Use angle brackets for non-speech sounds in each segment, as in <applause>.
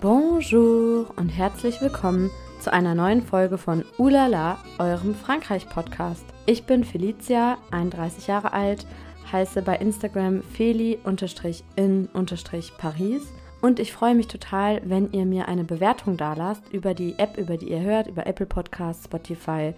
Bonjour und herzlich willkommen zu einer neuen Folge von Ulala, eurem Frankreich-Podcast. Ich bin Felicia, 31 Jahre alt, heiße bei Instagram feli-in-paris und ich freue mich total, wenn ihr mir eine Bewertung dalasst über die App, über die ihr hört, über Apple Podcasts, Spotify,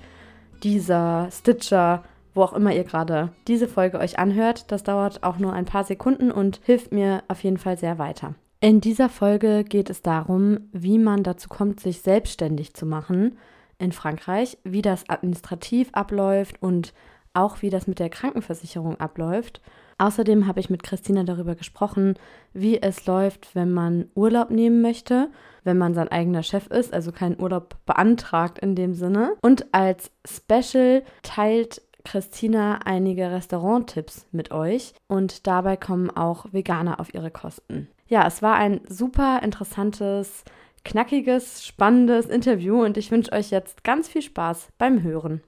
Deezer, Stitcher, wo auch immer ihr gerade diese Folge euch anhört. Das dauert auch nur ein paar Sekunden und hilft mir auf jeden Fall sehr weiter. In dieser Folge geht es darum, wie man dazu kommt, sich selbstständig zu machen in Frankreich, wie das administrativ abläuft und auch wie das mit der Krankenversicherung abläuft. Außerdem habe ich mit Christina darüber gesprochen, wie es läuft, wenn man Urlaub nehmen möchte, wenn man sein eigener Chef ist, also keinen Urlaub beantragt in dem Sinne. Und als Special teilt Christina einige Restauranttipps mit euch und dabei kommen auch Veganer auf ihre Kosten. Ja, es war ein super interessantes, knackiges, spannendes Interview und ich wünsche euch jetzt ganz viel Spaß beim Hören.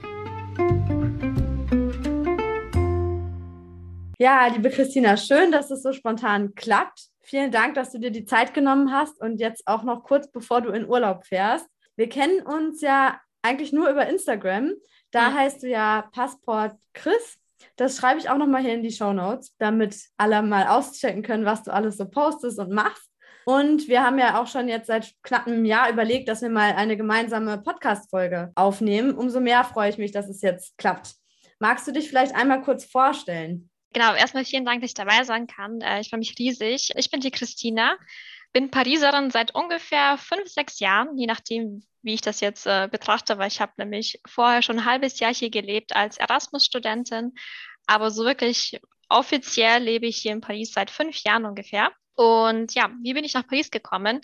Ja, liebe Christina, schön, dass es so spontan klappt. Vielen Dank, dass du dir die Zeit genommen hast und jetzt auch noch kurz bevor du in Urlaub fährst. Wir kennen uns ja eigentlich nur über Instagram. Da mhm. heißt du ja Passport Chris. Das schreibe ich auch nochmal hier in die Show Notes, damit alle mal auschecken können, was du alles so postest und machst. Und wir haben ja auch schon jetzt seit knapp einem Jahr überlegt, dass wir mal eine gemeinsame Podcast-Folge aufnehmen. Umso mehr freue ich mich, dass es jetzt klappt. Magst du dich vielleicht einmal kurz vorstellen? Genau, erstmal vielen Dank, dass ich dabei sein kann. Äh, ich freue mich riesig. Ich bin die Christina, bin Pariserin seit ungefähr fünf, sechs Jahren, je nachdem, wie ich das jetzt äh, betrachte, weil ich habe nämlich vorher schon ein halbes Jahr hier gelebt als Erasmus-Studentin, aber so wirklich offiziell lebe ich hier in Paris seit fünf Jahren ungefähr. Und ja, wie bin ich nach Paris gekommen?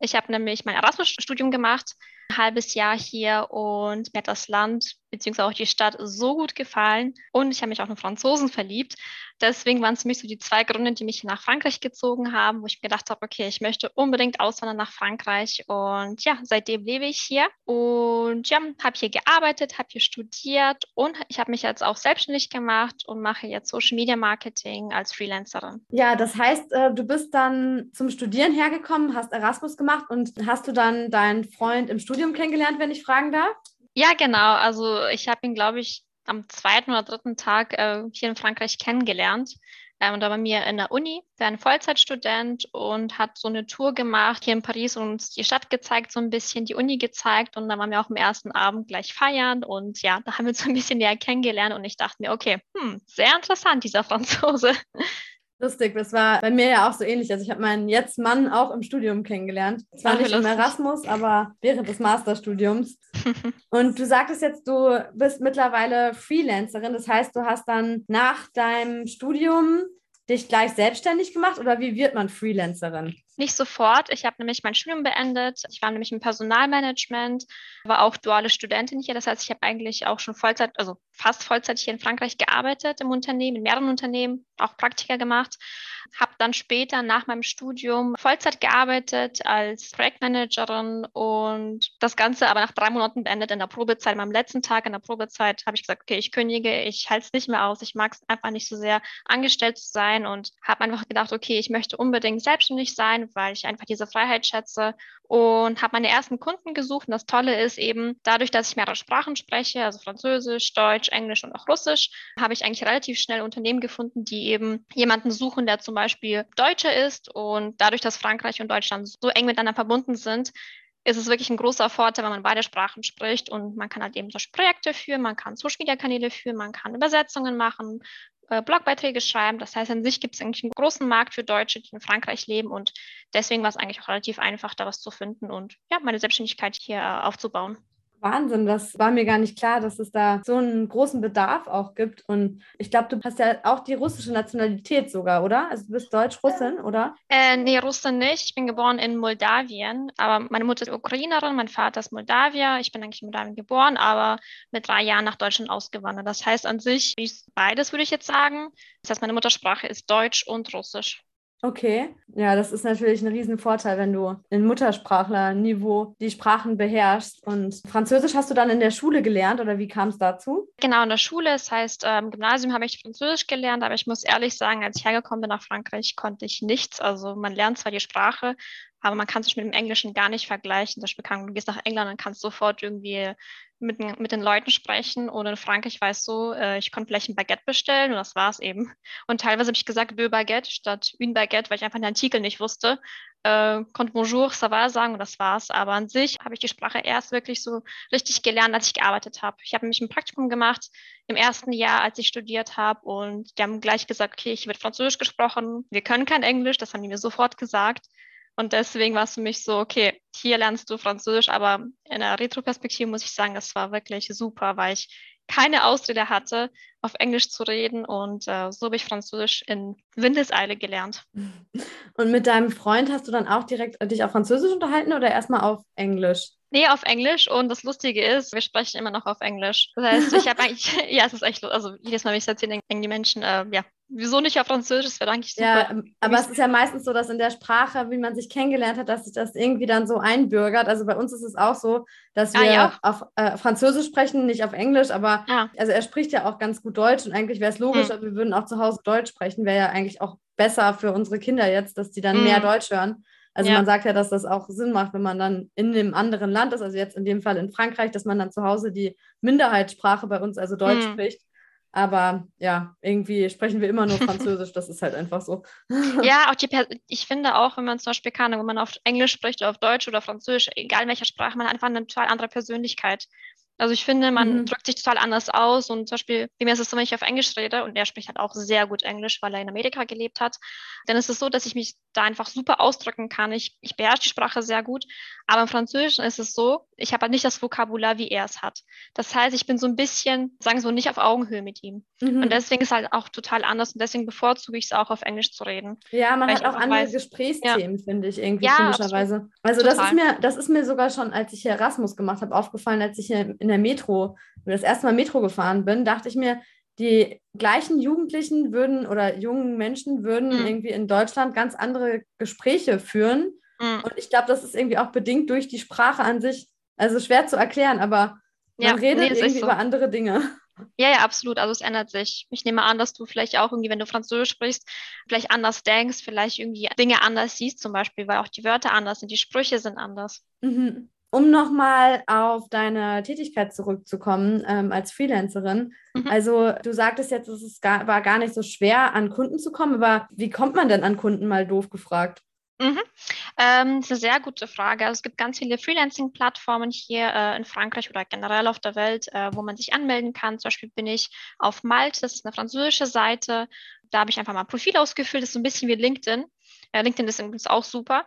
Ich habe nämlich mein Erasmus-Studium gemacht, ein halbes Jahr hier und mir hat das Land beziehungsweise auch die Stadt so gut gefallen und ich habe mich auch in Franzosen verliebt. Deswegen waren es für mich so die zwei Gründe, die mich nach Frankreich gezogen haben, wo ich mir gedacht habe, okay, ich möchte unbedingt auswandern nach Frankreich und ja, seitdem lebe ich hier und ja, habe hier gearbeitet, habe hier studiert und ich habe mich jetzt auch selbstständig gemacht und mache jetzt Social Media Marketing als Freelancerin. Ja, das heißt, äh, du bist dann zum Studieren hergekommen, hast Erasmus gemacht und hast du dann deinen Freund im Studium kennengelernt, wenn ich fragen darf? Ja, genau. Also ich habe ihn, glaube ich, am zweiten oder dritten Tag äh, hier in Frankreich kennengelernt. Ähm, und da bei mir in der Uni, der ein Vollzeitstudent und hat so eine Tour gemacht hier in Paris und die Stadt gezeigt, so ein bisschen die Uni gezeigt. Und dann waren wir auch am ersten Abend gleich feiern. Und ja, da haben wir uns so ein bisschen näher kennengelernt. Und ich dachte mir, okay, hm, sehr interessant, dieser Franzose. Lustig, das war bei mir ja auch so ähnlich. Also ich habe meinen jetzt Mann auch im Studium kennengelernt. Zwar nicht im Erasmus, aber während des Masterstudiums. <laughs> Und du sagtest jetzt, du bist mittlerweile Freelancerin. Das heißt, du hast dann nach deinem Studium dich gleich selbstständig gemacht oder wie wird man Freelancerin? Nicht sofort. Ich habe nämlich mein Studium beendet. Ich war nämlich im Personalmanagement, war auch duale Studentin hier. Das heißt, ich habe eigentlich auch schon Vollzeit, also fast Vollzeit hier in Frankreich gearbeitet im Unternehmen, in mehreren Unternehmen, auch Praktika gemacht. Habe dann später nach meinem Studium Vollzeit gearbeitet als Projektmanagerin und das Ganze aber nach drei Monaten beendet in der Probezeit. Am letzten Tag in der Probezeit habe ich gesagt, okay, ich kündige, ich halte es nicht mehr aus. Ich mag es einfach nicht so sehr, angestellt zu sein und habe einfach gedacht, okay, ich möchte unbedingt selbstständig sein, weil ich einfach diese Freiheit schätze und habe meine ersten Kunden gesucht. Und das Tolle ist eben, dadurch, dass ich mehrere Sprachen spreche, also Französisch, Deutsch, Englisch und auch Russisch, habe ich eigentlich relativ schnell Unternehmen gefunden, die eben jemanden suchen, der zum Beispiel Deutscher ist. Und dadurch, dass Frankreich und Deutschland so eng miteinander verbunden sind, ist es wirklich ein großer Vorteil, wenn man beide Sprachen spricht und man kann halt eben solche Projekte führen, man kann Social Media Kanäle führen, man kann Übersetzungen machen, äh, Blogbeiträge schreiben. Das heißt, an sich gibt es eigentlich einen großen Markt für Deutsche, die in Frankreich leben und deswegen war es eigentlich auch relativ einfach, da was zu finden und ja, meine Selbstständigkeit hier äh, aufzubauen. Wahnsinn, das war mir gar nicht klar, dass es da so einen großen Bedarf auch gibt. Und ich glaube, du hast ja auch die russische Nationalität sogar, oder? Also du bist Deutsch-Russin, oder? Äh, nee, Russin nicht. Ich bin geboren in Moldawien, aber meine Mutter ist Ukrainerin, mein Vater ist Moldawier. Ich bin eigentlich in Moldawien geboren, aber mit drei Jahren nach Deutschland ausgewandert. Das heißt an sich, beides würde ich jetzt sagen. Das heißt, meine Muttersprache ist Deutsch und Russisch. Okay, ja, das ist natürlich ein Riesenvorteil, wenn du in Muttersprachlerniveau die Sprachen beherrschst. Und Französisch hast du dann in der Schule gelernt oder wie kam es dazu? Genau, in der Schule. Das heißt, im Gymnasium habe ich Französisch gelernt, aber ich muss ehrlich sagen, als ich hergekommen bin nach Frankreich, konnte ich nichts. Also man lernt zwar die Sprache, aber man kann sich mit dem Englischen gar nicht vergleichen. Zum Beispiel, du gehst nach England und kannst sofort irgendwie mit, mit den Leuten sprechen. Und in Frankreich war es so, äh, ich konnte vielleicht ein Baguette bestellen und das war es eben. Und teilweise habe ich gesagt, deux Baguette statt une Baguette, weil ich einfach den Artikel nicht wusste. Äh, konnte bonjour, ça va sagen und das war's. Aber an sich habe ich die Sprache erst wirklich so richtig gelernt, als ich gearbeitet habe. Ich habe nämlich ein Praktikum gemacht im ersten Jahr, als ich studiert habe und die haben gleich gesagt, okay, hier wird Französisch gesprochen, wir können kein Englisch, das haben die mir sofort gesagt. Und deswegen war es für mich so, okay, hier lernst du Französisch, aber in der Retroperspektive muss ich sagen, das war wirklich super, weil ich keine Ausrede hatte, auf Englisch zu reden und äh, so habe ich Französisch in Windeseile gelernt. Und mit deinem Freund hast du dann auch direkt dich auf Französisch unterhalten oder erstmal auf Englisch? Nee, auf Englisch. Und das Lustige ist, wir sprechen immer noch auf Englisch. Das heißt, ich habe eigentlich, <laughs> ja, es ist echt, also jedes Mal, wenn ich es erzähle, denken die Menschen, äh, ja, wieso nicht auf Französisch? Das wäre eigentlich super. Ja, ähm, aber es ist ja meistens so, dass in der Sprache, wie man sich kennengelernt hat, dass sich das irgendwie dann so einbürgert. Also bei uns ist es auch so, dass ah, wir ah, ja. auf äh, Französisch sprechen, nicht auf Englisch, aber ah. also er spricht ja auch ganz gut Deutsch und eigentlich wäre es logisch, hm. wir würden auch zu Hause Deutsch sprechen, wäre ja eigentlich auch besser für unsere Kinder jetzt, dass die dann hm. mehr Deutsch hören. Also ja. man sagt ja, dass das auch Sinn macht, wenn man dann in einem anderen Land ist, also jetzt in dem Fall in Frankreich, dass man dann zu Hause die Minderheitssprache bei uns, also Deutsch, hm. spricht. Aber ja, irgendwie sprechen wir immer nur Französisch, das ist halt einfach so. <laughs> Ja, auch die ich finde auch, wenn man zum Beispiel kann, wenn man auf Englisch spricht, oder auf Deutsch oder Französisch, egal in welcher Sprache, man hat einfach eine total andere Persönlichkeit. Also ich finde, man mhm. drückt sich total anders aus und zum Beispiel, wie mir ist es so, wenn ich auf Englisch rede und er spricht halt auch sehr gut Englisch, weil er in Amerika gelebt hat, dann ist es so, dass ich mich da einfach super ausdrücken kann. Ich, ich beherrsche die Sprache sehr gut, aber im Französischen ist es so, ich habe halt nicht das Vokabular, wie er es hat. Das heißt, ich bin so ein bisschen, sagen wir so, nicht auf Augenhöhe mit ihm. Mhm. Und deswegen ist es halt auch total anders und deswegen bevorzuge ich es auch auf Englisch zu reden. Ja, man hat auch andere weiß, Gesprächsthemen, ja. finde ich, irgendwie ja, komischerweise. Also das ist, mir, das ist mir sogar schon, als ich hier Erasmus gemacht habe, aufgefallen, als ich hier in der Metro, das erste Mal Metro gefahren bin, dachte ich mir, die gleichen Jugendlichen würden oder jungen Menschen würden mhm. irgendwie in Deutschland ganz andere Gespräche führen. Mhm. Und ich glaube, das ist irgendwie auch bedingt durch die Sprache an sich. Also schwer zu erklären, aber man ja, redet nee, irgendwie so. über andere Dinge. Ja, ja, absolut. Also es ändert sich. Ich nehme an, dass du vielleicht auch irgendwie, wenn du Französisch sprichst, vielleicht anders denkst, vielleicht irgendwie Dinge anders siehst, zum Beispiel, weil auch die Wörter anders sind, die Sprüche sind anders. Mhm. Um nochmal auf deine Tätigkeit zurückzukommen ähm, als Freelancerin. Mhm. Also du sagtest jetzt, es gar, war gar nicht so schwer, an Kunden zu kommen, aber wie kommt man denn an Kunden mal doof gefragt? Mhm. Ähm, das ist eine sehr gute Frage. Also es gibt ganz viele Freelancing-Plattformen hier äh, in Frankreich oder generell auf der Welt, äh, wo man sich anmelden kann. Zum Beispiel bin ich auf Malte, das ist eine französische Seite. Da habe ich einfach mal ein Profil ausgefüllt. Das ist so ein bisschen wie LinkedIn. Äh, LinkedIn ist übrigens auch super.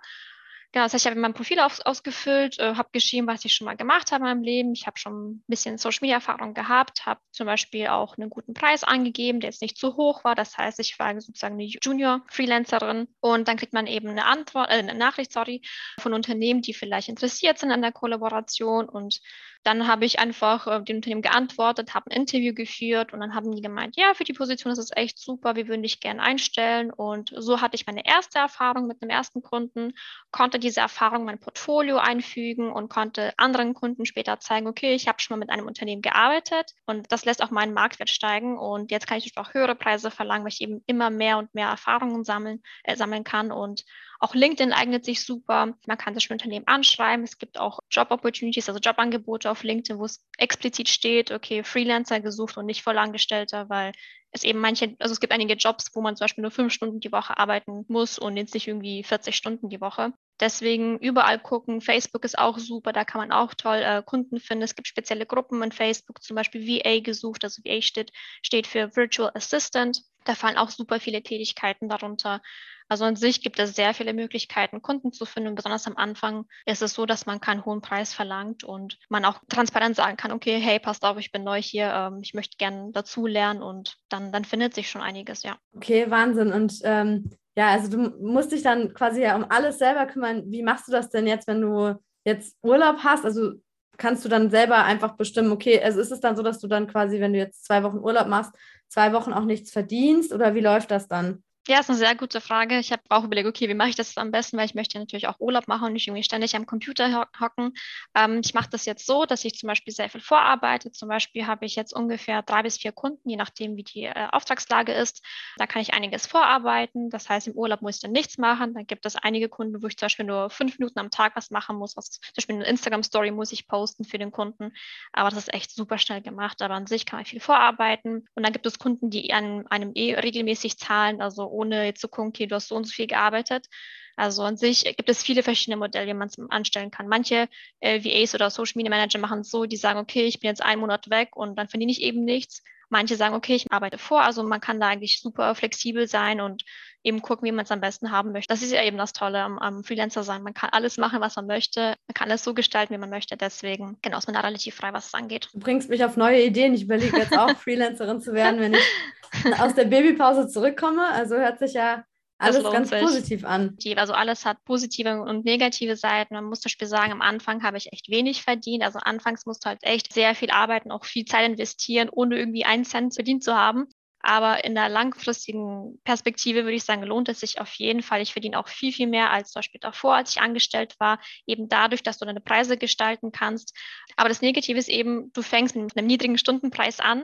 Genau, das heißt, ich habe mein Profil aus, ausgefüllt, äh, habe geschrieben, was ich schon mal gemacht habe in meinem Leben. Ich habe schon ein bisschen Social Media Erfahrung gehabt, habe zum Beispiel auch einen guten Preis angegeben, der jetzt nicht zu hoch war. Das heißt, ich war sozusagen eine Junior Freelancerin und dann kriegt man eben eine Antwort, äh, eine Nachricht, sorry, von Unternehmen, die vielleicht interessiert sind an der Kollaboration und dann habe ich einfach äh, dem Unternehmen geantwortet, habe ein Interview geführt und dann haben die gemeint, ja, für die Position ist es echt super, wir würden dich gerne einstellen. Und so hatte ich meine erste Erfahrung mit einem ersten Kunden, konnte diese Erfahrung in mein Portfolio einfügen und konnte anderen Kunden später zeigen, okay, ich habe schon mal mit einem Unternehmen gearbeitet und das lässt auch meinen Marktwert steigen. Und jetzt kann ich auch höhere Preise verlangen, weil ich eben immer mehr und mehr Erfahrungen sammeln, äh, sammeln kann und auch LinkedIn eignet sich super. Man kann sich mit Unternehmen anschreiben. Es gibt auch Job Opportunities, also Jobangebote auf LinkedIn, wo es explizit steht, okay, Freelancer gesucht und nicht Vollangestellter, weil es eben manche, also es gibt einige Jobs, wo man zum Beispiel nur fünf Stunden die Woche arbeiten muss und jetzt nicht irgendwie 40 Stunden die Woche. Deswegen überall gucken. Facebook ist auch super, da kann man auch toll äh, Kunden finden. Es gibt spezielle Gruppen in Facebook, zum Beispiel VA gesucht. Also VA steht, steht für Virtual Assistant. Da fallen auch super viele Tätigkeiten darunter. Also an sich gibt es sehr viele Möglichkeiten, Kunden zu finden. Und besonders am Anfang ist es so, dass man keinen hohen Preis verlangt und man auch transparent sagen kann, okay, hey, passt auf, ich bin neu hier, ähm, ich möchte gerne dazu lernen und dann, dann findet sich schon einiges, ja. Okay, Wahnsinn. Und ähm, ja, also du musst dich dann quasi ja um alles selber kümmern. Wie machst du das denn jetzt, wenn du jetzt Urlaub hast? Also kannst du dann selber einfach bestimmen, okay, also ist es dann so, dass du dann quasi, wenn du jetzt zwei Wochen Urlaub machst, zwei Wochen auch nichts verdienst oder wie läuft das dann? Ja, ist eine sehr gute Frage. Ich habe auch überlegt, okay, wie mache ich das am besten, weil ich möchte natürlich auch Urlaub machen und nicht irgendwie ständig am Computer hocken. Ähm, ich mache das jetzt so, dass ich zum Beispiel sehr viel vorarbeite. Zum Beispiel habe ich jetzt ungefähr drei bis vier Kunden, je nachdem, wie die äh, Auftragslage ist. Da kann ich einiges vorarbeiten. Das heißt, im Urlaub muss ich dann nichts machen. Dann gibt es einige Kunden, wo ich zum Beispiel nur fünf Minuten am Tag was machen muss. Was, zum Beispiel eine Instagram-Story muss ich posten für den Kunden. Aber das ist echt super schnell gemacht. Aber an sich kann man viel vorarbeiten. Und dann gibt es Kunden, die an einem eh regelmäßig zahlen, also ohne jetzt zu gucken, okay, du hast so und so viel gearbeitet. Also an sich gibt es viele verschiedene Modelle, wie man es anstellen kann. Manche äh, VAs oder Social Media Manager machen es so, die sagen, okay, ich bin jetzt einen Monat weg und dann verdiene ich eben nichts. Manche sagen, okay, ich arbeite vor. Also man kann da eigentlich super flexibel sein und eben gucken, wie man es am besten haben möchte. Das ist ja eben das Tolle am, am, Freelancer sein. Man kann alles machen, was man möchte. Man kann es so gestalten, wie man möchte. Deswegen, genau, ist man da relativ frei, was es angeht. Du bringst mich auf neue Ideen. Ich überlege jetzt auch, <laughs> Freelancerin zu werden, wenn ich <laughs> aus der Babypause zurückkomme. Also hört sich ja alles ganz sich. positiv an. Also alles hat positive und negative Seiten. Man muss zum Beispiel sagen, am Anfang habe ich echt wenig verdient. Also anfangs musst du halt echt sehr viel arbeiten, auch viel Zeit investieren, ohne irgendwie einen Cent verdient zu haben. Aber in der langfristigen Perspektive würde ich sagen, lohnt es sich auf jeden Fall. Ich verdiene auch viel, viel mehr als zum Beispiel davor, als ich angestellt war, eben dadurch, dass du deine Preise gestalten kannst. Aber das Negative ist eben, du fängst mit einem niedrigen Stundenpreis an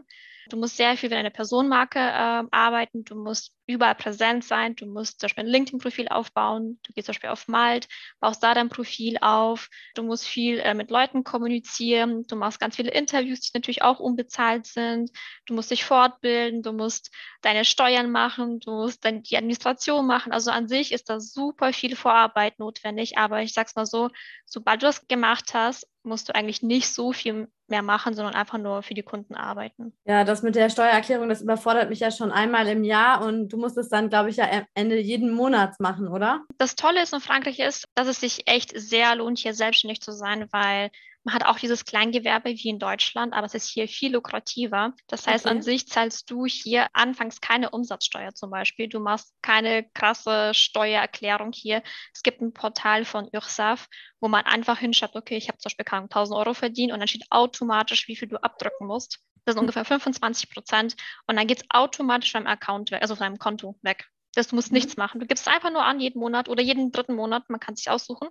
Du musst sehr viel für deine Personenmarke äh, arbeiten, du musst überall präsent sein, du musst zum Beispiel ein LinkedIn-Profil aufbauen, du gehst zum Beispiel auf Malt, baust da dein Profil auf, du musst viel äh, mit Leuten kommunizieren, du machst ganz viele Interviews, die natürlich auch unbezahlt sind, du musst dich fortbilden, du musst deine Steuern machen, du musst dann die Administration machen. Also an sich ist da super viel Vorarbeit notwendig, aber ich sag's mal so, sobald du das gemacht hast, musst du eigentlich nicht so viel mehr machen, sondern einfach nur für die Kunden arbeiten. Ja, das mit der Steuererklärung, das überfordert mich ja schon einmal im Jahr und du musst es dann, glaube ich, ja Ende jeden Monats machen, oder? Das Tolle ist in Frankreich ist, dass es sich echt sehr lohnt, hier selbstständig zu sein, weil man hat auch dieses Kleingewerbe wie in Deutschland, aber es ist hier viel lukrativer. Das heißt, okay. an sich zahlst du hier anfangs keine Umsatzsteuer zum Beispiel. Du machst keine krasse Steuererklärung hier. Es gibt ein Portal von URSAF, wo man einfach hinschaut, okay, ich habe zum Beispiel 1000 Euro verdient und dann steht automatisch, wie viel du abdrücken musst. Das sind mhm. ungefähr 25 Prozent und dann geht es automatisch von deinem Account weg, also von deinem Konto weg. Das, du musst mhm. nichts machen. Du gibst einfach nur an jeden Monat oder jeden dritten Monat, man kann sich aussuchen.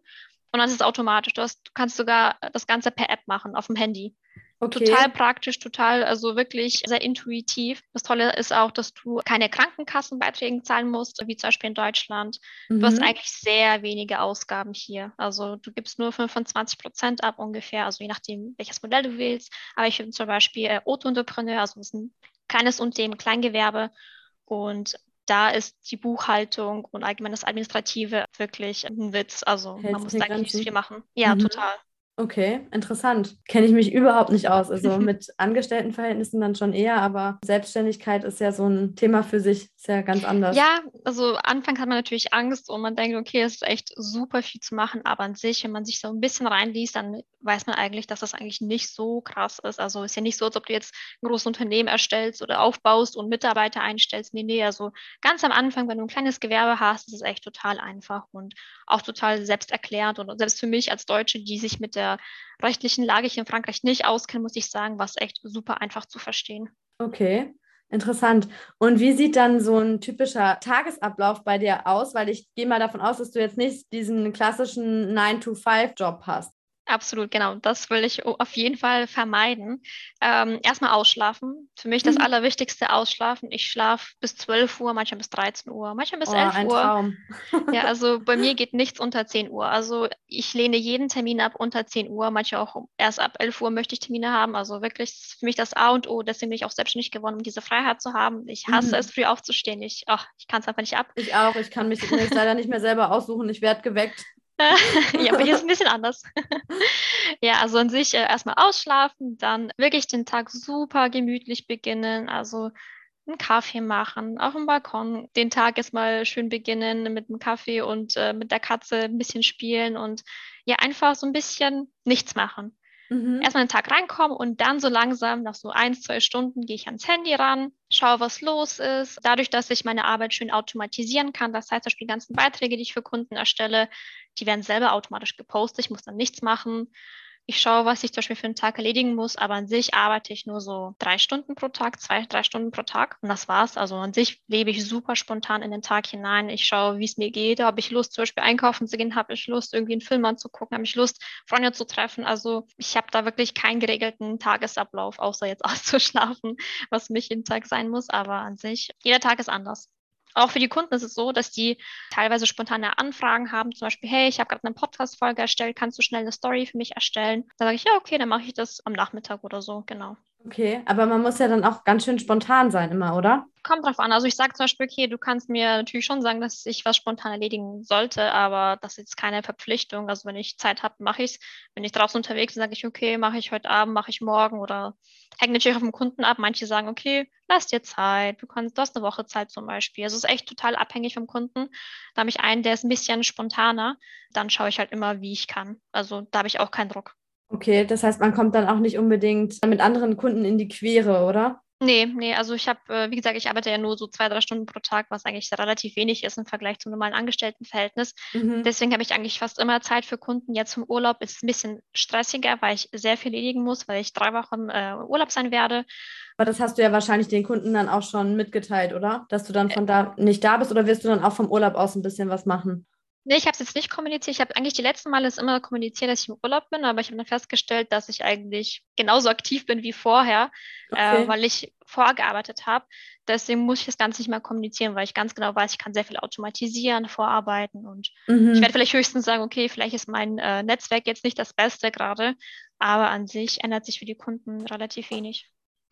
Und dann ist es automatisch. Du, hast, du kannst sogar das Ganze per App machen auf dem Handy. Okay. Total praktisch, total, also wirklich sehr intuitiv. Das Tolle ist auch, dass du keine Krankenkassenbeiträge zahlen musst, wie zum Beispiel in Deutschland. Mhm. Du hast mhm. eigentlich sehr wenige Ausgaben hier. Also du gibst nur 25 Prozent ab ungefähr, also je nachdem, welches Modell du willst. Aber ich bin zum Beispiel äh, Auto-Entrepreneur, also das ist ein kleines Unternehmen, Kleingewerbe. Und da ist die Buchhaltung und allgemein das Administrative wirklich ein Witz. Also Hältst man muss da nicht so viel machen. Ja, mhm. total. Okay, interessant. Kenne ich mich überhaupt nicht aus. Also <laughs> mit Angestelltenverhältnissen dann schon eher, aber Selbstständigkeit ist ja so ein Thema für sich, ist ja ganz anders. Ja, also anfangs hat man natürlich Angst und man denkt, okay, es ist echt super viel zu machen, aber an sich, wenn man sich so ein bisschen reinliest, dann weiß man eigentlich, dass das eigentlich nicht so krass ist. Also ist ja nicht so, als ob du jetzt ein großes Unternehmen erstellst oder aufbaust und Mitarbeiter einstellst. Nee, nee, also ganz am Anfang, wenn du ein kleines Gewerbe hast, ist es echt total einfach und auch total selbsterklärend und selbst für mich als Deutsche, die sich mit der der rechtlichen Lage hier in Frankreich nicht auskenne, muss ich sagen, war es echt super einfach zu verstehen. Okay. Interessant. Und wie sieht dann so ein typischer Tagesablauf bei dir aus? Weil ich gehe mal davon aus, dass du jetzt nicht diesen klassischen 9-to-5-Job hast. Absolut, genau. Das will ich auf jeden Fall vermeiden. Ähm, erstmal ausschlafen. Für mich das mhm. Allerwichtigste ausschlafen. Ich schlafe bis 12 Uhr, manchmal bis 13 Uhr, manchmal bis oh, 11 ein Uhr. Traum. ja, <laughs> also bei mir geht nichts unter 10 Uhr. Also ich lehne jeden Termin ab unter 10 Uhr. Manchmal auch erst ab 11 Uhr möchte ich Termine haben. Also wirklich für mich das A und O. Deswegen bin ich auch selbstständig geworden, um diese Freiheit zu haben. Ich hasse mhm. es, früh aufzustehen. Ich, ich kann es einfach nicht ab. Ich auch. Ich kann mich leider nicht mehr selber aussuchen. Ich werde geweckt. <laughs> ja, aber hier ist ein bisschen anders. <laughs> ja, also an sich äh, erstmal ausschlafen, dann wirklich den Tag super gemütlich beginnen, also einen Kaffee machen, auf dem Balkon, den Tag erstmal schön beginnen mit einem Kaffee und äh, mit der Katze ein bisschen spielen und ja, einfach so ein bisschen nichts machen. Mhm. Erstmal den Tag reinkommen und dann so langsam, nach so ein, zwei Stunden, gehe ich ans Handy ran, schaue, was los ist. Dadurch, dass ich meine Arbeit schön automatisieren kann, das heißt, die ganzen Beiträge, die ich für Kunden erstelle, die werden selber automatisch gepostet. Ich muss dann nichts machen. Ich schaue, was ich zum Beispiel für einen Tag erledigen muss, aber an sich arbeite ich nur so drei Stunden pro Tag, zwei, drei Stunden pro Tag und das war's. Also an sich lebe ich super spontan in den Tag hinein. Ich schaue, wie es mir geht. Habe ich Lust, zum Beispiel einkaufen zu gehen? Habe ich Lust, irgendwie einen Film anzugucken? Habe ich Lust, Freunde zu treffen? Also ich habe da wirklich keinen geregelten Tagesablauf, außer jetzt <laughs> auszuschlafen, was mich jeden Tag sein muss. Aber an sich, jeder Tag ist anders. Auch für die Kunden ist es so, dass die teilweise spontane Anfragen haben, zum Beispiel, hey, ich habe gerade eine Podcast-Folge erstellt, kannst du schnell eine Story für mich erstellen? Da sage ich, ja, okay, dann mache ich das am Nachmittag oder so, genau. Okay, aber man muss ja dann auch ganz schön spontan sein immer, oder? Kommt drauf an. Also ich sage zum Beispiel, okay, du kannst mir natürlich schon sagen, dass ich was spontan erledigen sollte, aber das ist jetzt keine Verpflichtung. Also wenn ich Zeit habe, mache ich es. Wenn ich draußen unterwegs bin, sage ich, okay, mache ich heute Abend, mache ich morgen oder hängt natürlich auf dem Kunden ab. Manche sagen, okay, lass dir Zeit, du kannst, du hast eine Woche Zeit zum Beispiel. Also es ist echt total abhängig vom Kunden. Da habe ich einen, der ist ein bisschen spontaner, dann schaue ich halt immer, wie ich kann. Also da habe ich auch keinen Druck. Okay, das heißt, man kommt dann auch nicht unbedingt mit anderen Kunden in die Quere, oder? Nee, nee, also ich habe, äh, wie gesagt, ich arbeite ja nur so zwei, drei Stunden pro Tag, was eigentlich relativ wenig ist im Vergleich zum normalen Angestelltenverhältnis. Mhm. Deswegen habe ich eigentlich fast immer Zeit für Kunden. Jetzt im Urlaub ist es ein bisschen stressiger, weil ich sehr viel erledigen muss, weil ich drei Wochen äh, Urlaub sein werde. Aber das hast du ja wahrscheinlich den Kunden dann auch schon mitgeteilt, oder? Dass du dann von da nicht da bist oder wirst du dann auch vom Urlaub aus ein bisschen was machen? Nee, ich habe es jetzt nicht kommuniziert. Ich habe eigentlich die letzten Male immer kommuniziert, dass ich im Urlaub bin, aber ich habe dann festgestellt, dass ich eigentlich genauso aktiv bin wie vorher, äh, okay. äh, weil ich vorgearbeitet habe. Deswegen muss ich das Ganze nicht mehr kommunizieren, weil ich ganz genau weiß, ich kann sehr viel automatisieren, vorarbeiten und mhm. ich werde vielleicht höchstens sagen, okay, vielleicht ist mein äh, Netzwerk jetzt nicht das Beste gerade, aber an sich ändert sich für die Kunden relativ wenig.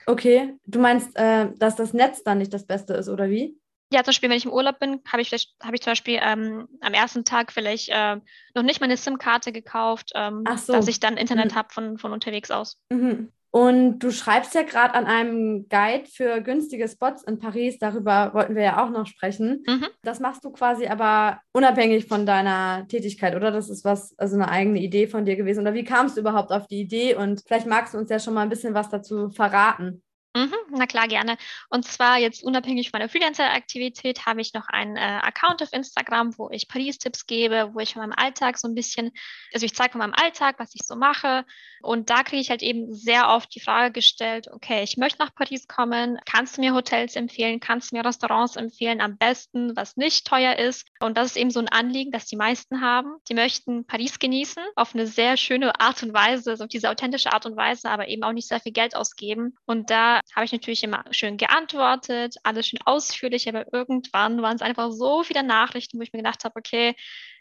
Okay, du meinst, äh, dass das Netz dann nicht das Beste ist, oder wie? Ja, zum Beispiel, wenn ich im Urlaub bin, habe ich, hab ich zum Beispiel ähm, am ersten Tag vielleicht äh, noch nicht meine SIM-Karte gekauft, ähm, so. dass ich dann Internet mhm. habe von, von unterwegs aus. Mhm. Und du schreibst ja gerade an einem Guide für günstige Spots in Paris, darüber wollten wir ja auch noch sprechen. Mhm. Das machst du quasi aber unabhängig von deiner Tätigkeit, oder? Das ist was, also eine eigene Idee von dir gewesen. Oder wie kamst du überhaupt auf die Idee? Und vielleicht magst du uns ja schon mal ein bisschen was dazu verraten. Mhm, na klar, gerne. Und zwar jetzt unabhängig von meiner Freelancer-Aktivität habe ich noch einen äh, Account auf Instagram, wo ich Paris-Tipps gebe, wo ich von meinem Alltag so ein bisschen, also ich zeige von meinem Alltag, was ich so mache. Und da kriege ich halt eben sehr oft die Frage gestellt, okay, ich möchte nach Paris kommen, kannst du mir Hotels empfehlen, kannst du mir Restaurants empfehlen, am besten, was nicht teuer ist. Und das ist eben so ein Anliegen, das die meisten haben. Die möchten Paris genießen auf eine sehr schöne Art und Weise, also auf diese authentische Art und Weise, aber eben auch nicht sehr viel Geld ausgeben. Und da habe ich natürlich immer schön geantwortet, alles schön ausführlich, aber irgendwann waren es einfach so viele Nachrichten, wo ich mir gedacht habe, okay,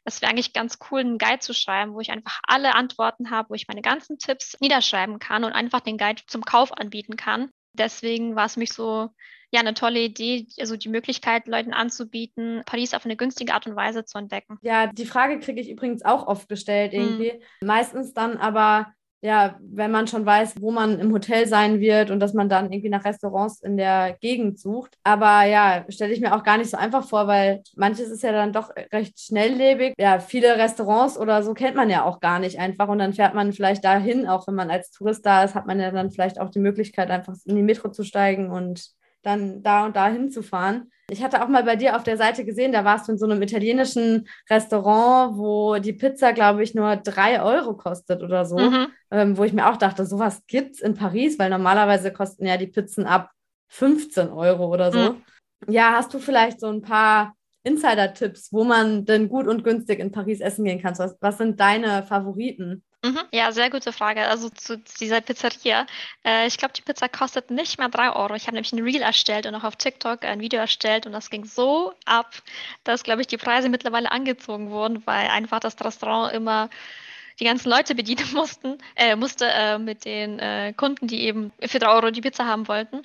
das wäre eigentlich ganz cool, einen Guide zu schreiben, wo ich einfach alle Antworten habe, wo ich meine ganzen Tipps niederschreiben kann und einfach den Guide zum Kauf anbieten kann. Deswegen war es mich so ja eine tolle Idee, also die Möglichkeit, Leuten anzubieten, Paris auf eine günstige Art und Weise zu entdecken. Ja, die Frage kriege ich übrigens auch oft gestellt irgendwie. Hm. Meistens dann aber ja, wenn man schon weiß, wo man im Hotel sein wird und dass man dann irgendwie nach Restaurants in der Gegend sucht. Aber ja, stelle ich mir auch gar nicht so einfach vor, weil manches ist ja dann doch recht schnelllebig. Ja, viele Restaurants oder so kennt man ja auch gar nicht einfach und dann fährt man vielleicht dahin, auch wenn man als Tourist da ist, hat man ja dann vielleicht auch die Möglichkeit, einfach in die Metro zu steigen und dann da und da hinzufahren. Ich hatte auch mal bei dir auf der Seite gesehen, da warst du in so einem italienischen Restaurant, wo die Pizza, glaube ich, nur drei Euro kostet oder so. Mhm. Ähm, wo ich mir auch dachte, sowas gibt es in Paris, weil normalerweise kosten ja die Pizzen ab 15 Euro oder so. Mhm. Ja, hast du vielleicht so ein paar Insider-Tipps, wo man denn gut und günstig in Paris essen gehen kann? Was, was sind deine Favoriten? Mhm, ja, sehr gute Frage. Also zu dieser Pizzeria. Äh, ich glaube, die Pizza kostet nicht mal drei Euro. Ich habe nämlich ein Reel erstellt und auch auf TikTok ein Video erstellt und das ging so ab, dass, glaube ich, die Preise mittlerweile angezogen wurden, weil einfach das Restaurant immer die ganzen Leute bedienen <laughs> mussten, äh, musste äh, mit den äh, Kunden, die eben für drei Euro die Pizza haben wollten.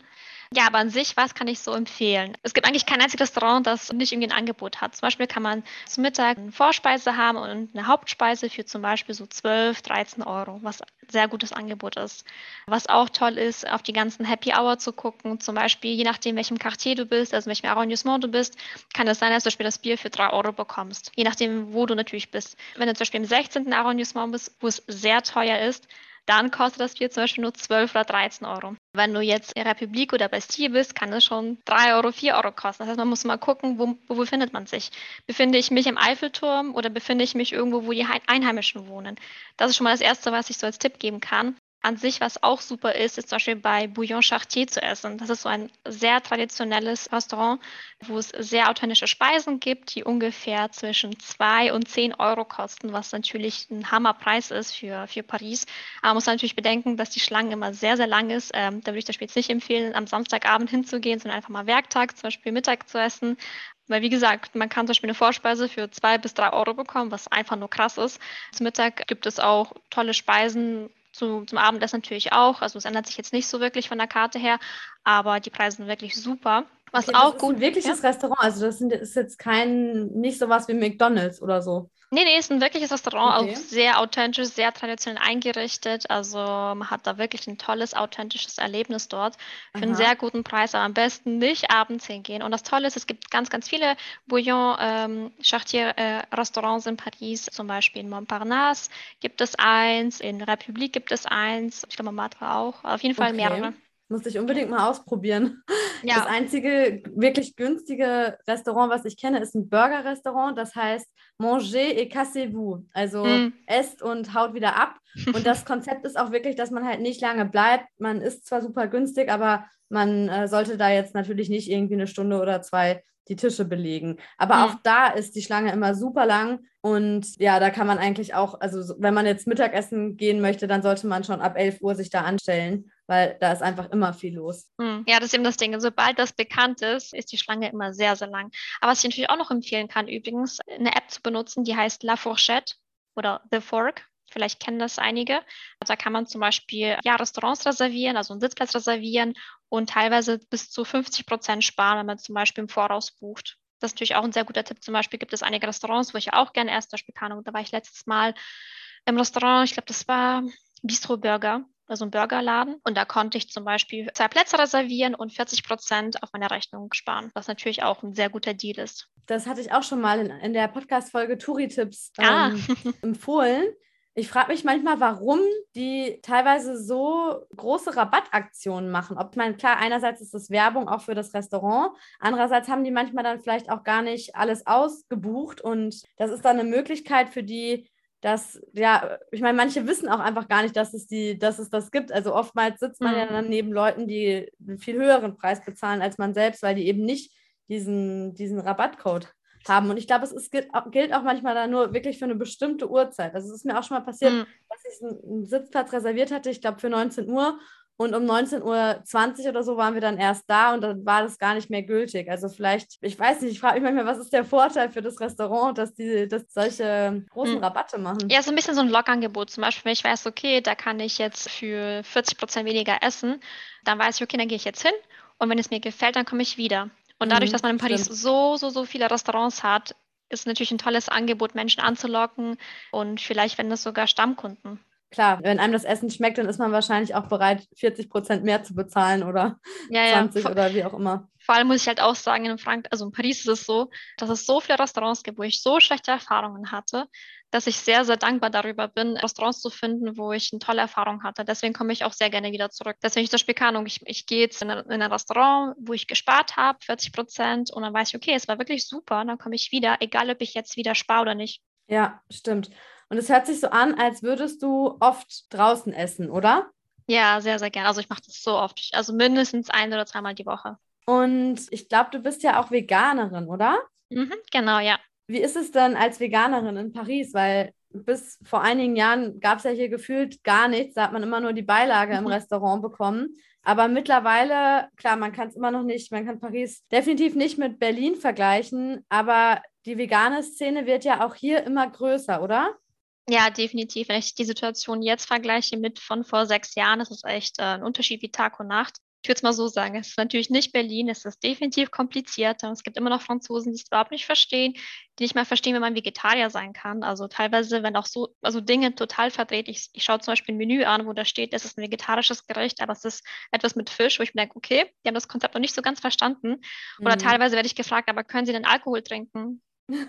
Ja, aber an sich, was kann ich so empfehlen? Es gibt eigentlich kein einziges Restaurant, das nicht irgendwie ein Angebot hat. Zum Beispiel kann man zum Mittag eine Vorspeise haben und eine Hauptspeise für zum Beispiel so 12, 13 Euro, was ein sehr gutes Angebot ist. Was auch toll ist, auf die ganzen Happy Hour zu gucken. Zum Beispiel, je nachdem, welchem Quartier du bist, also welchem Arrondissement du bist, kann es sein, dass du zum Beispiel das Bier für 3 Euro bekommst. Je nachdem, wo du natürlich bist. Wenn du zum Beispiel im 16. Arrondissement bist, wo es sehr teuer ist, dann kostet das Bier zum Beispiel nur 12 oder 13 Euro. Wenn du jetzt in Republik oder Bastille bist, kann es schon 3 Euro, 4 Euro kosten. Das heißt, man muss mal gucken, wo, wo befindet man sich. Befinde ich mich im Eiffelturm oder befinde ich mich irgendwo, wo die Einheimischen wohnen? Das ist schon mal das Erste, was ich so als Tipp geben kann an sich, was auch super ist, ist zum Beispiel bei Bouillon Chartier zu essen. Das ist so ein sehr traditionelles Restaurant, wo es sehr authentische Speisen gibt, die ungefähr zwischen 2 und 10 Euro kosten, was natürlich ein Hammerpreis ist für, für Paris. Aber man muss natürlich bedenken, dass die Schlange immer sehr, sehr lang ist. Ähm, da würde ich das Spiel jetzt nicht empfehlen, am Samstagabend hinzugehen, sondern einfach mal Werktag, zum Beispiel Mittag zu essen. Weil, wie gesagt, man kann zum Beispiel eine Vorspeise für zwei bis drei Euro bekommen, was einfach nur krass ist. Zum Mittag gibt es auch tolle Speisen, zu, zum Abendessen natürlich auch. Also es ändert sich jetzt nicht so wirklich von der Karte her, aber die Preise sind wirklich super. Was okay, auch gut. Ein wirkliches ja? Restaurant, also das ist jetzt kein, nicht sowas wie McDonalds oder so. Nee, nee, ist ein wirkliches Restaurant, okay. auch sehr authentisch, sehr traditionell eingerichtet. Also man hat da wirklich ein tolles, authentisches Erlebnis dort für Aha. einen sehr guten Preis, aber am besten nicht abends hingehen. Und das Tolle ist, es gibt ganz, ganz viele Bouillon ähm, äh, in Paris, zum Beispiel in Montparnasse gibt es eins, in Republik gibt es eins, ich glaube Montmartre auch, auf jeden Fall okay. mehrere. Muss ich unbedingt mal ausprobieren. Ja. Das einzige wirklich günstige Restaurant, was ich kenne, ist ein Burger-Restaurant. Das heißt Manger et cassez-vous. Also mm. esst und haut wieder ab. Und das <laughs> Konzept ist auch wirklich, dass man halt nicht lange bleibt. Man ist zwar super günstig, aber man äh, sollte da jetzt natürlich nicht irgendwie eine Stunde oder zwei die Tische belegen. Aber mhm. auch da ist die Schlange immer super lang und ja, da kann man eigentlich auch, also wenn man jetzt Mittagessen gehen möchte, dann sollte man schon ab 11 Uhr sich da anstellen, weil da ist einfach immer viel los. Mhm. Ja, das ist eben das Ding. Sobald das bekannt ist, ist die Schlange immer sehr, sehr lang. Aber was ich natürlich auch noch empfehlen kann, übrigens, eine App zu benutzen, die heißt La Fourchette oder The Fork. Vielleicht kennen das einige. Da kann man zum Beispiel ja, Restaurants reservieren, also einen Sitzplatz reservieren und teilweise bis zu 50 Prozent sparen, wenn man zum Beispiel im Voraus bucht. Das ist natürlich auch ein sehr guter Tipp. Zum Beispiel gibt es einige Restaurants, wo ich auch gerne erst, zum Beispiel, da war ich letztes Mal im Restaurant, ich glaube, das war Bistro Burger, also ein Burgerladen. Und da konnte ich zum Beispiel zwei Plätze reservieren und 40 Prozent auf meine Rechnung sparen, was natürlich auch ein sehr guter Deal ist. Das hatte ich auch schon mal in, in der Podcast-Folge Touri-Tipps ah. ähm, ah. empfohlen. Ich frage mich manchmal, warum die teilweise so große Rabattaktionen machen. Ob man, klar, einerseits ist das Werbung auch für das Restaurant, andererseits haben die manchmal dann vielleicht auch gar nicht alles ausgebucht und das ist dann eine Möglichkeit für die, dass, ja, ich meine, manche wissen auch einfach gar nicht, dass es, die, dass es das gibt. Also oftmals sitzt man mhm. ja dann neben Leuten, die einen viel höheren Preis bezahlen als man selbst, weil die eben nicht diesen, diesen Rabattcode haben. Und ich glaube, es ist, gilt auch manchmal da nur wirklich für eine bestimmte Uhrzeit. Also es ist mir auch schon mal passiert, mhm. dass ich einen Sitzplatz reserviert hatte, ich glaube für 19 Uhr. Und um 19.20 Uhr oder so waren wir dann erst da und dann war das gar nicht mehr gültig. Also vielleicht, ich weiß nicht, ich frage mich manchmal, was ist der Vorteil für das Restaurant, dass die dass solche großen hm. Rabatte machen? Ja, so ein bisschen so ein Logangebot. Zum Beispiel, wenn ich weiß, okay, da kann ich jetzt für 40 Prozent weniger essen, dann weiß ich, okay, dann gehe ich jetzt hin und wenn es mir gefällt, dann komme ich wieder. Und dadurch, mhm, dass man in Paris stimmt. so, so, so viele Restaurants hat, ist natürlich ein tolles Angebot, Menschen anzulocken und vielleicht wenn das sogar Stammkunden. Klar, wenn einem das Essen schmeckt, dann ist man wahrscheinlich auch bereit, 40 Prozent mehr zu bezahlen oder ja, 20 ja. oder wie auch immer. Vor allem muss ich halt auch sagen, in Frankreich, also in Paris ist es so, dass es so viele Restaurants gibt, wo ich so schlechte Erfahrungen hatte, dass ich sehr, sehr dankbar darüber bin, Restaurants zu finden, wo ich eine tolle Erfahrung hatte. Deswegen komme ich auch sehr gerne wieder zurück. Deswegen ich das Spiel kann und ich, ich gehe jetzt in ein, in ein Restaurant, wo ich gespart habe, 40 Prozent, und dann weiß ich, okay, es war wirklich super, dann komme ich wieder, egal ob ich jetzt wieder spare oder nicht. Ja, stimmt. Und es hört sich so an, als würdest du oft draußen essen, oder? Ja, sehr, sehr gerne. Also ich mache das so oft. Also mindestens ein oder zweimal die Woche. Und ich glaube, du bist ja auch Veganerin, oder? Mhm, genau, ja. Wie ist es denn als Veganerin in Paris? Weil bis vor einigen Jahren gab es ja hier gefühlt gar nichts. Da hat man immer nur die Beilage mhm. im Restaurant bekommen. Aber mittlerweile, klar, man kann es immer noch nicht, man kann Paris definitiv nicht mit Berlin vergleichen, aber die vegane Szene wird ja auch hier immer größer, oder? Ja, definitiv. Wenn ich die Situation jetzt vergleiche mit von vor sechs Jahren, ist es echt äh, ein Unterschied wie Tag und Nacht ich würde es mal so sagen, es ist natürlich nicht Berlin, es ist definitiv komplizierter. Es gibt immer noch Franzosen, die es überhaupt nicht verstehen, die nicht mal verstehen, wenn man Vegetarier sein kann. Also teilweise, wenn auch so, also Dinge total verdreht. Ich, ich schaue zum Beispiel ein Menü an, wo da steht, es ist ein vegetarisches Gericht, aber es ist etwas mit Fisch, wo ich mir denke, okay, die haben das Konzept noch nicht so ganz verstanden. Oder mhm. teilweise werde ich gefragt, aber können Sie denn Alkohol trinken?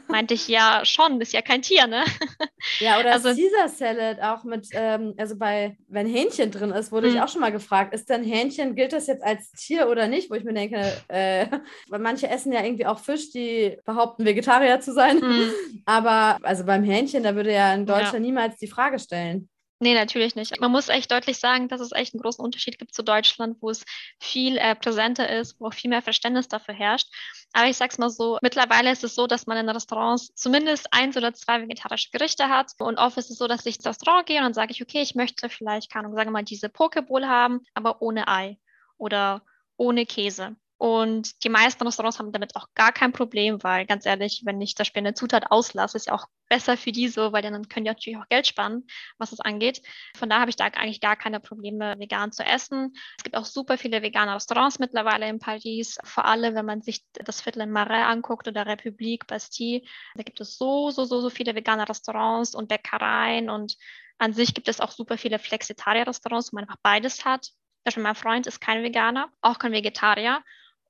Meinte ich, ja, schon, ist ja kein Tier, ne? <laughs> Ja, oder also, Caesar Salad auch mit, ähm, also bei, wenn Hähnchen drin ist, wurde ich hm. auch schon mal gefragt, ist denn Hähnchen, gilt das jetzt als Tier oder nicht? Wo ich mir denke, äh, <laughs> weil manche essen ja irgendwie auch Fisch, die behaupten, Vegetarier zu sein. Mhm. <laughs> Aber also beim Hähnchen, da würde ja ein Deutscher ja. niemals die Frage stellen. Nee, natürlich nicht. Man muss echt deutlich sagen, dass es echt einen großen Unterschied gibt zu Deutschland, wo es viel äh, präsenter ist, wo auch viel mehr Verständnis dafür herrscht. Aber ich sag's mal so, mittlerweile ist es so, dass man in Restaurants zumindest eins oder zwei vegetarische Gerichte hat. Und oft ist es so, dass ich ins Restaurant gehe und dann sage ich, okay, ich möchte vielleicht, keine Ahnung, sagen wir mal, diese Pokeball haben, aber ohne Ei oder ohne Käse. Und die meisten Restaurants haben damit auch gar kein Problem, weil ganz ehrlich, wenn ich das Spiel eine Zutat auslasse, ist ja auch besser für die so, weil dann können die natürlich auch Geld sparen, was das angeht. Von da habe ich da eigentlich gar keine Probleme, vegan zu essen. Es gibt auch super viele vegane Restaurants mittlerweile in Paris, vor allem wenn man sich das Viertel in Marais anguckt oder Republik, Bastille. Da gibt es so, so, so, so viele vegane Restaurants und Bäckereien und an sich gibt es auch super viele Flexitarier-Restaurants, wo man einfach beides hat. Zum Beispiel mein Freund ist kein Veganer, auch kein Vegetarier.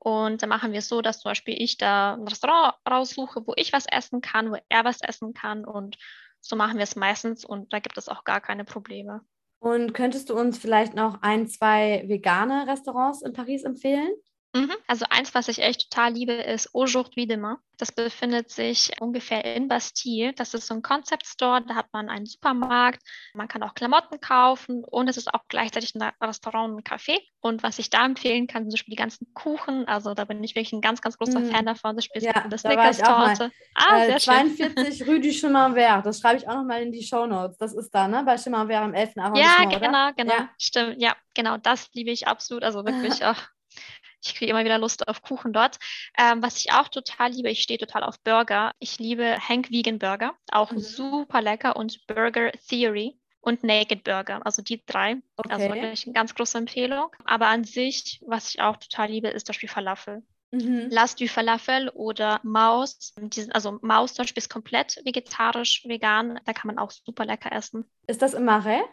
Und dann machen wir es so, dass zum Beispiel ich da ein Restaurant raussuche, wo ich was essen kann, wo er was essen kann. Und so machen wir es meistens und da gibt es auch gar keine Probleme. Und könntest du uns vielleicht noch ein, zwei vegane Restaurants in Paris empfehlen? Mhm. Also eins, was ich echt total liebe, ist Aujourd'hui Demain. Das befindet sich ungefähr in Bastille. Das ist so ein Concept Store, da hat man einen Supermarkt, man kann auch Klamotten kaufen und es ist auch gleichzeitig ein Restaurant und ein Café. Und was ich da empfehlen kann, sind zum Beispiel die ganzen Kuchen. Also da bin ich wirklich ein ganz, ganz großer mm. Fan davon. Das ja, eine Snickers-Torte. Ah, äh, sehr 42 schön. Rue du Chemin Vert. Das schreibe ich auch nochmal in die Show Notes. Das ist da, ne? Bei Chemin Vert am 11. Arrondissement, Ja, genau, genau. Ja. Stimmt, ja, genau. Das liebe ich absolut. Also wirklich <laughs> auch ich kriege immer wieder Lust auf Kuchen dort. Ähm, was ich auch total liebe, ich stehe total auf Burger. Ich liebe Hank Vegan Burger, auch mhm. super lecker und Burger Theory und Naked Burger, also die drei. Also okay. Also wirklich eine ganz große Empfehlung. Aber an sich, was ich auch total liebe, ist zum Beispiel Falafel. Mhm. Las du Falafel oder Maus. also Maus zum Beispiel ist komplett vegetarisch, vegan. Da kann man auch super lecker essen. Ist das im Marais?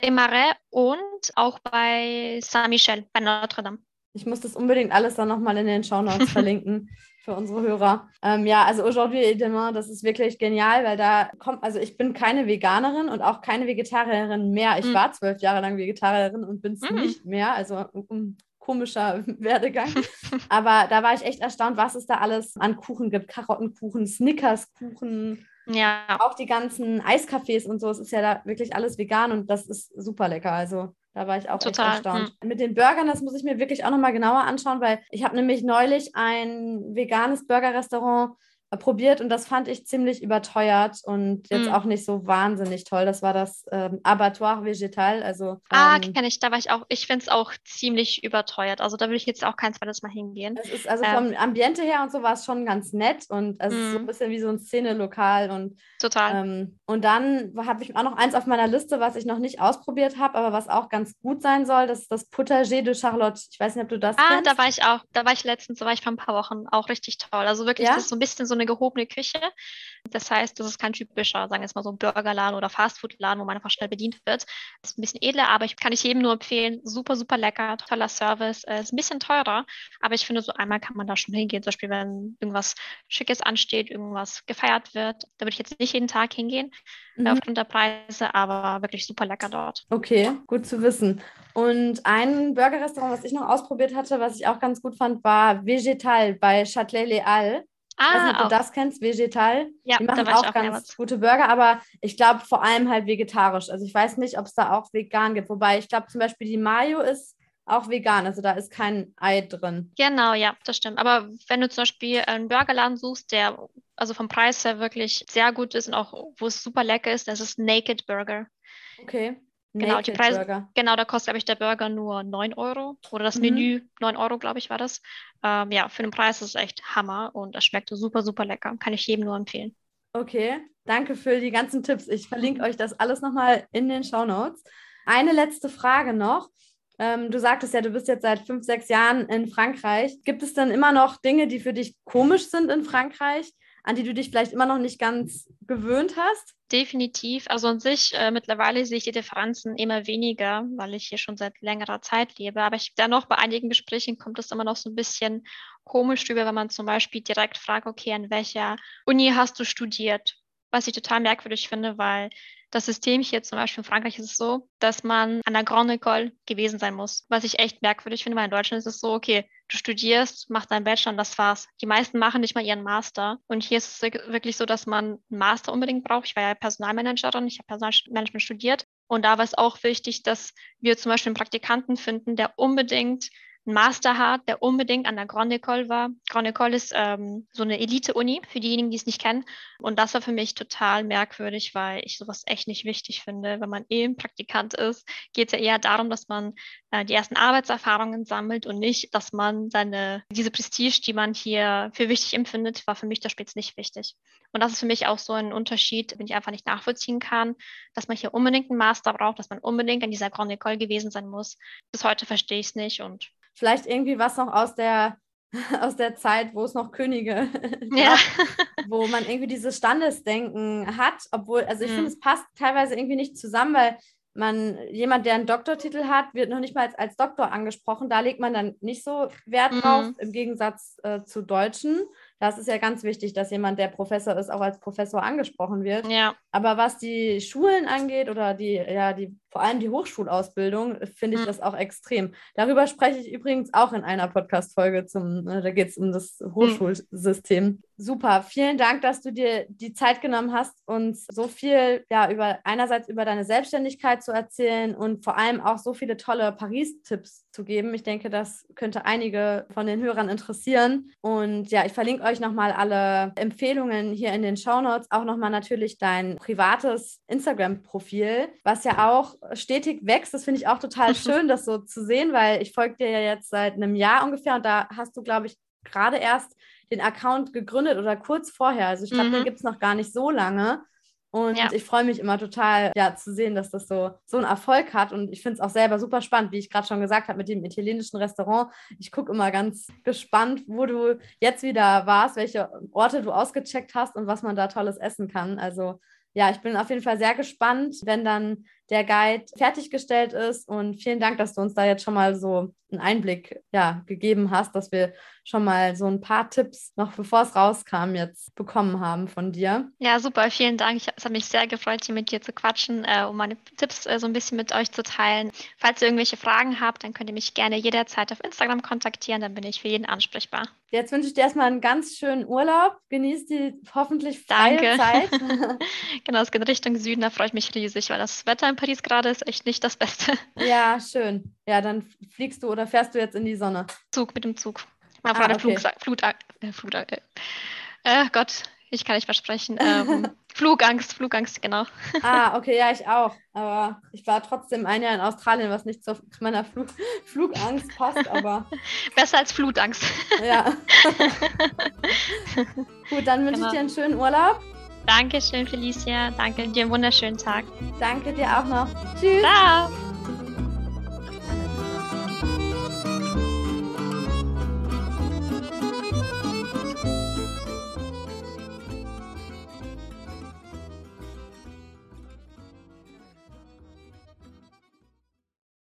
Im Marais und auch bei Saint-Michel, bei Notre Dame. Ich muss das unbedingt alles dann nochmal in den Shownotes verlinken <laughs> für unsere Hörer. Ähm, ja, also Aujourd'hui et demain, das ist wirklich genial, weil da kommt, also ich bin keine Veganerin und auch keine Vegetarierin mehr. Ich mm. war zwölf Jahre lang Vegetarierin und bin es mm. nicht mehr. Also um, komischer <laughs> Werdegang. <laughs> Aber da war ich echt erstaunt, was es da alles an Kuchen gibt. Karottenkuchen, Snickerskuchen. Ja. Auch die ganzen Eiscafés und so. Es ist ja da wirklich alles vegan und das ist super lecker. Also da war ich auch Total. echt erstaunt. Hm. Mit den Burgern, das muss ich mir wirklich auch nochmal genauer anschauen, weil ich habe nämlich neulich ein veganes Burgerrestaurant probiert und das fand ich ziemlich überteuert und jetzt mm. auch nicht so wahnsinnig toll. Das war das ähm, Abattoir Vegetal. Also, ah, ähm, kenne ich, da war ich auch. Ich finde es auch ziemlich überteuert. Also da würde ich jetzt auch kein zweites Mal hingehen. Es ist also ähm, vom Ambiente her und so war es schon ganz nett und es mm. ist so ein mhm. bisschen wie so ein Szenelokal und total. Ähm, und dann habe ich auch noch eins auf meiner Liste, was ich noch nicht ausprobiert habe, aber was auch ganz gut sein soll. Das ist das Potager de Charlotte. Ich weiß nicht, ob du das ah, kennst. Ah, da war ich auch. Da war ich letztens, da war ich vor ein paar Wochen auch richtig toll. Also wirklich, ja? das ist so ein bisschen so eine gehobene Küche. Das heißt, das ist kein typischer, sagen wir jetzt mal so ein Burgerladen oder Fastfoodladen, wo man einfach schnell bedient wird. Das ist ein bisschen edler, aber ich kann ich jedem nur empfehlen. Super, super lecker, toller Service. Äh, ist ein bisschen teurer, aber ich finde, so einmal kann man da schon hingehen. Zum Beispiel, wenn irgendwas Schickes ansteht, irgendwas gefeiert wird. Da würde ich jetzt nicht jeden Tag hingehen, mhm. aufgrund der Preise, aber wirklich super lecker dort. Okay, gut zu wissen. Und ein Burgerrestaurant, was ich noch ausprobiert hatte, was ich auch ganz gut fand, war Vegetal bei Châtelet-Les-Halles. Ah, weiß nicht, ob du das kennst, Vegetal. Ja, die machen auch, auch ganz gute Burger, aber ich glaube vor allem halt vegetarisch. Also ich weiß nicht, ob es da auch vegan gibt. Wobei ich glaube zum Beispiel die Mayo ist auch vegan, also da ist kein Ei drin. Genau, ja, das stimmt. Aber wenn du zum Beispiel einen Burgerladen suchst, der also vom Preis her wirklich sehr gut ist und auch wo es super lecker ist, das ist Naked Burger. Okay. Genau, die Preise, Burger. genau, da kostet, glaube ich, der Burger nur 9 Euro oder das mhm. Menü 9 Euro, glaube ich, war das. Ähm, ja, für den Preis ist es echt Hammer und das schmeckt super, super lecker. Kann ich jedem nur empfehlen. Okay, danke für die ganzen Tipps. Ich verlinke euch das alles nochmal in den Show Notes. Eine letzte Frage noch. Ähm, du sagtest ja, du bist jetzt seit fünf, sechs Jahren in Frankreich. Gibt es denn immer noch Dinge, die für dich komisch sind in Frankreich? An die du dich vielleicht immer noch nicht ganz gewöhnt hast? Definitiv. Also an sich, äh, mittlerweile sehe ich die Differenzen immer weniger, weil ich hier schon seit längerer Zeit lebe. Aber ich dennoch bei einigen Gesprächen kommt es immer noch so ein bisschen komisch rüber, wenn man zum Beispiel direkt fragt, okay, an welcher Uni hast du studiert? Was ich total merkwürdig finde, weil das System hier zum Beispiel in Frankreich ist es so, dass man an der Grande École gewesen sein muss, was ich echt merkwürdig finde, weil in Deutschland ist es so, okay, du studierst, machst deinen Bachelor und das war's. Die meisten machen nicht mal ihren Master. Und hier ist es wirklich so, dass man einen Master unbedingt braucht. Ich war ja Personalmanagerin, ich habe Personalmanagement studiert. Und da war es auch wichtig, dass wir zum Beispiel einen Praktikanten finden, der unbedingt einen Master hat, der unbedingt an der Grande École war. Grande École ist ähm, so eine Elite-Uni für diejenigen, die es nicht kennen. Und das war für mich total merkwürdig, weil ich sowas echt nicht wichtig finde. Wenn man eben Praktikant ist, geht es ja eher darum, dass man äh, die ersten Arbeitserfahrungen sammelt und nicht, dass man seine, diese Prestige, die man hier für wichtig empfindet, war für mich das Spitz nicht wichtig. Und das ist für mich auch so ein Unterschied, den ich einfach nicht nachvollziehen kann, dass man hier unbedingt einen Master braucht, dass man unbedingt an dieser Grande École gewesen sein muss. Bis heute verstehe ich es nicht und vielleicht irgendwie was noch aus der, <laughs> aus der Zeit, wo es noch Könige <laughs> ja. gab, wo man irgendwie dieses Standesdenken hat, obwohl, also ich mhm. finde, es passt teilweise irgendwie nicht zusammen, weil man, jemand, der einen Doktortitel hat, wird noch nicht mal als, als Doktor angesprochen. Da legt man dann nicht so Wert drauf, mhm. im Gegensatz äh, zu Deutschen. Das ist ja ganz wichtig, dass jemand, der Professor ist, auch als Professor angesprochen wird. Ja. Aber was die Schulen angeht oder die, ja, die, vor allem die Hochschulausbildung, finde ich mhm. das auch extrem. Darüber spreche ich übrigens auch in einer Podcast-Folge zum, ne, da geht es um das hm. Hochschulsystem. Super, vielen Dank, dass du dir die Zeit genommen hast, uns so viel, ja, über einerseits über deine Selbstständigkeit zu erzählen und vor allem auch so viele tolle Paris-Tipps zu geben. Ich denke, das könnte einige von den Hörern interessieren. Und ja, ich verlinke euch nochmal alle Empfehlungen hier in den Show Notes. Auch nochmal natürlich dein privates Instagram-Profil, was ja auch stetig wächst. Das finde ich auch total schön, das so zu sehen, weil ich folge dir ja jetzt seit einem Jahr ungefähr und da hast du, glaube ich, gerade erst den Account gegründet oder kurz vorher. Also ich glaube, mhm. den gibt es noch gar nicht so lange. Und ja. ich freue mich immer total, ja, zu sehen, dass das so, so einen Erfolg hat. Und ich finde es auch selber super spannend, wie ich gerade schon gesagt habe, mit dem italienischen Restaurant. Ich gucke immer ganz gespannt, wo du jetzt wieder warst, welche Orte du ausgecheckt hast und was man da Tolles essen kann. Also ja, ich bin auf jeden Fall sehr gespannt, wenn dann der Guide fertiggestellt ist. Und vielen Dank, dass du uns da jetzt schon mal so einen Einblick ja, gegeben hast, dass wir schon mal so ein paar Tipps noch bevor es rauskam jetzt bekommen haben von dir. Ja, super, vielen Dank. Ich, es hat mich sehr gefreut, hier mit dir zu quatschen, äh, um meine Tipps äh, so ein bisschen mit euch zu teilen. Falls ihr irgendwelche Fragen habt, dann könnt ihr mich gerne jederzeit auf Instagram kontaktieren, dann bin ich für jeden ansprechbar. Jetzt wünsche ich dir erstmal einen ganz schönen Urlaub. Genieß die hoffentlich freie Danke. Zeit. <laughs> genau, es geht Richtung Süden, da freue ich mich riesig, weil das Wetter in Paris gerade ist echt nicht das Beste. <laughs> Ja, schön. Ja, dann fliegst du oder fährst du jetzt in die Sonne? Zug, mit dem Zug. Mal ah, okay. Flug, Flut, äh, Flut, äh, äh, Gott, ich kann nicht versprechen. Ähm, <laughs> Flugangst, Flugangst, genau. Ah, <laughs> okay, ja, ich auch. Aber ich war trotzdem ein Jahr in Australien, was nicht zu meiner Flug Flugangst passt, aber. <laughs> Besser als Flutangst. Ja. Gut, dann wünsche genau. ich dir einen schönen Urlaub. Dankeschön, Felicia. Danke dir einen wunderschönen Tag. Danke dir auch noch. Tschüss. Ciao.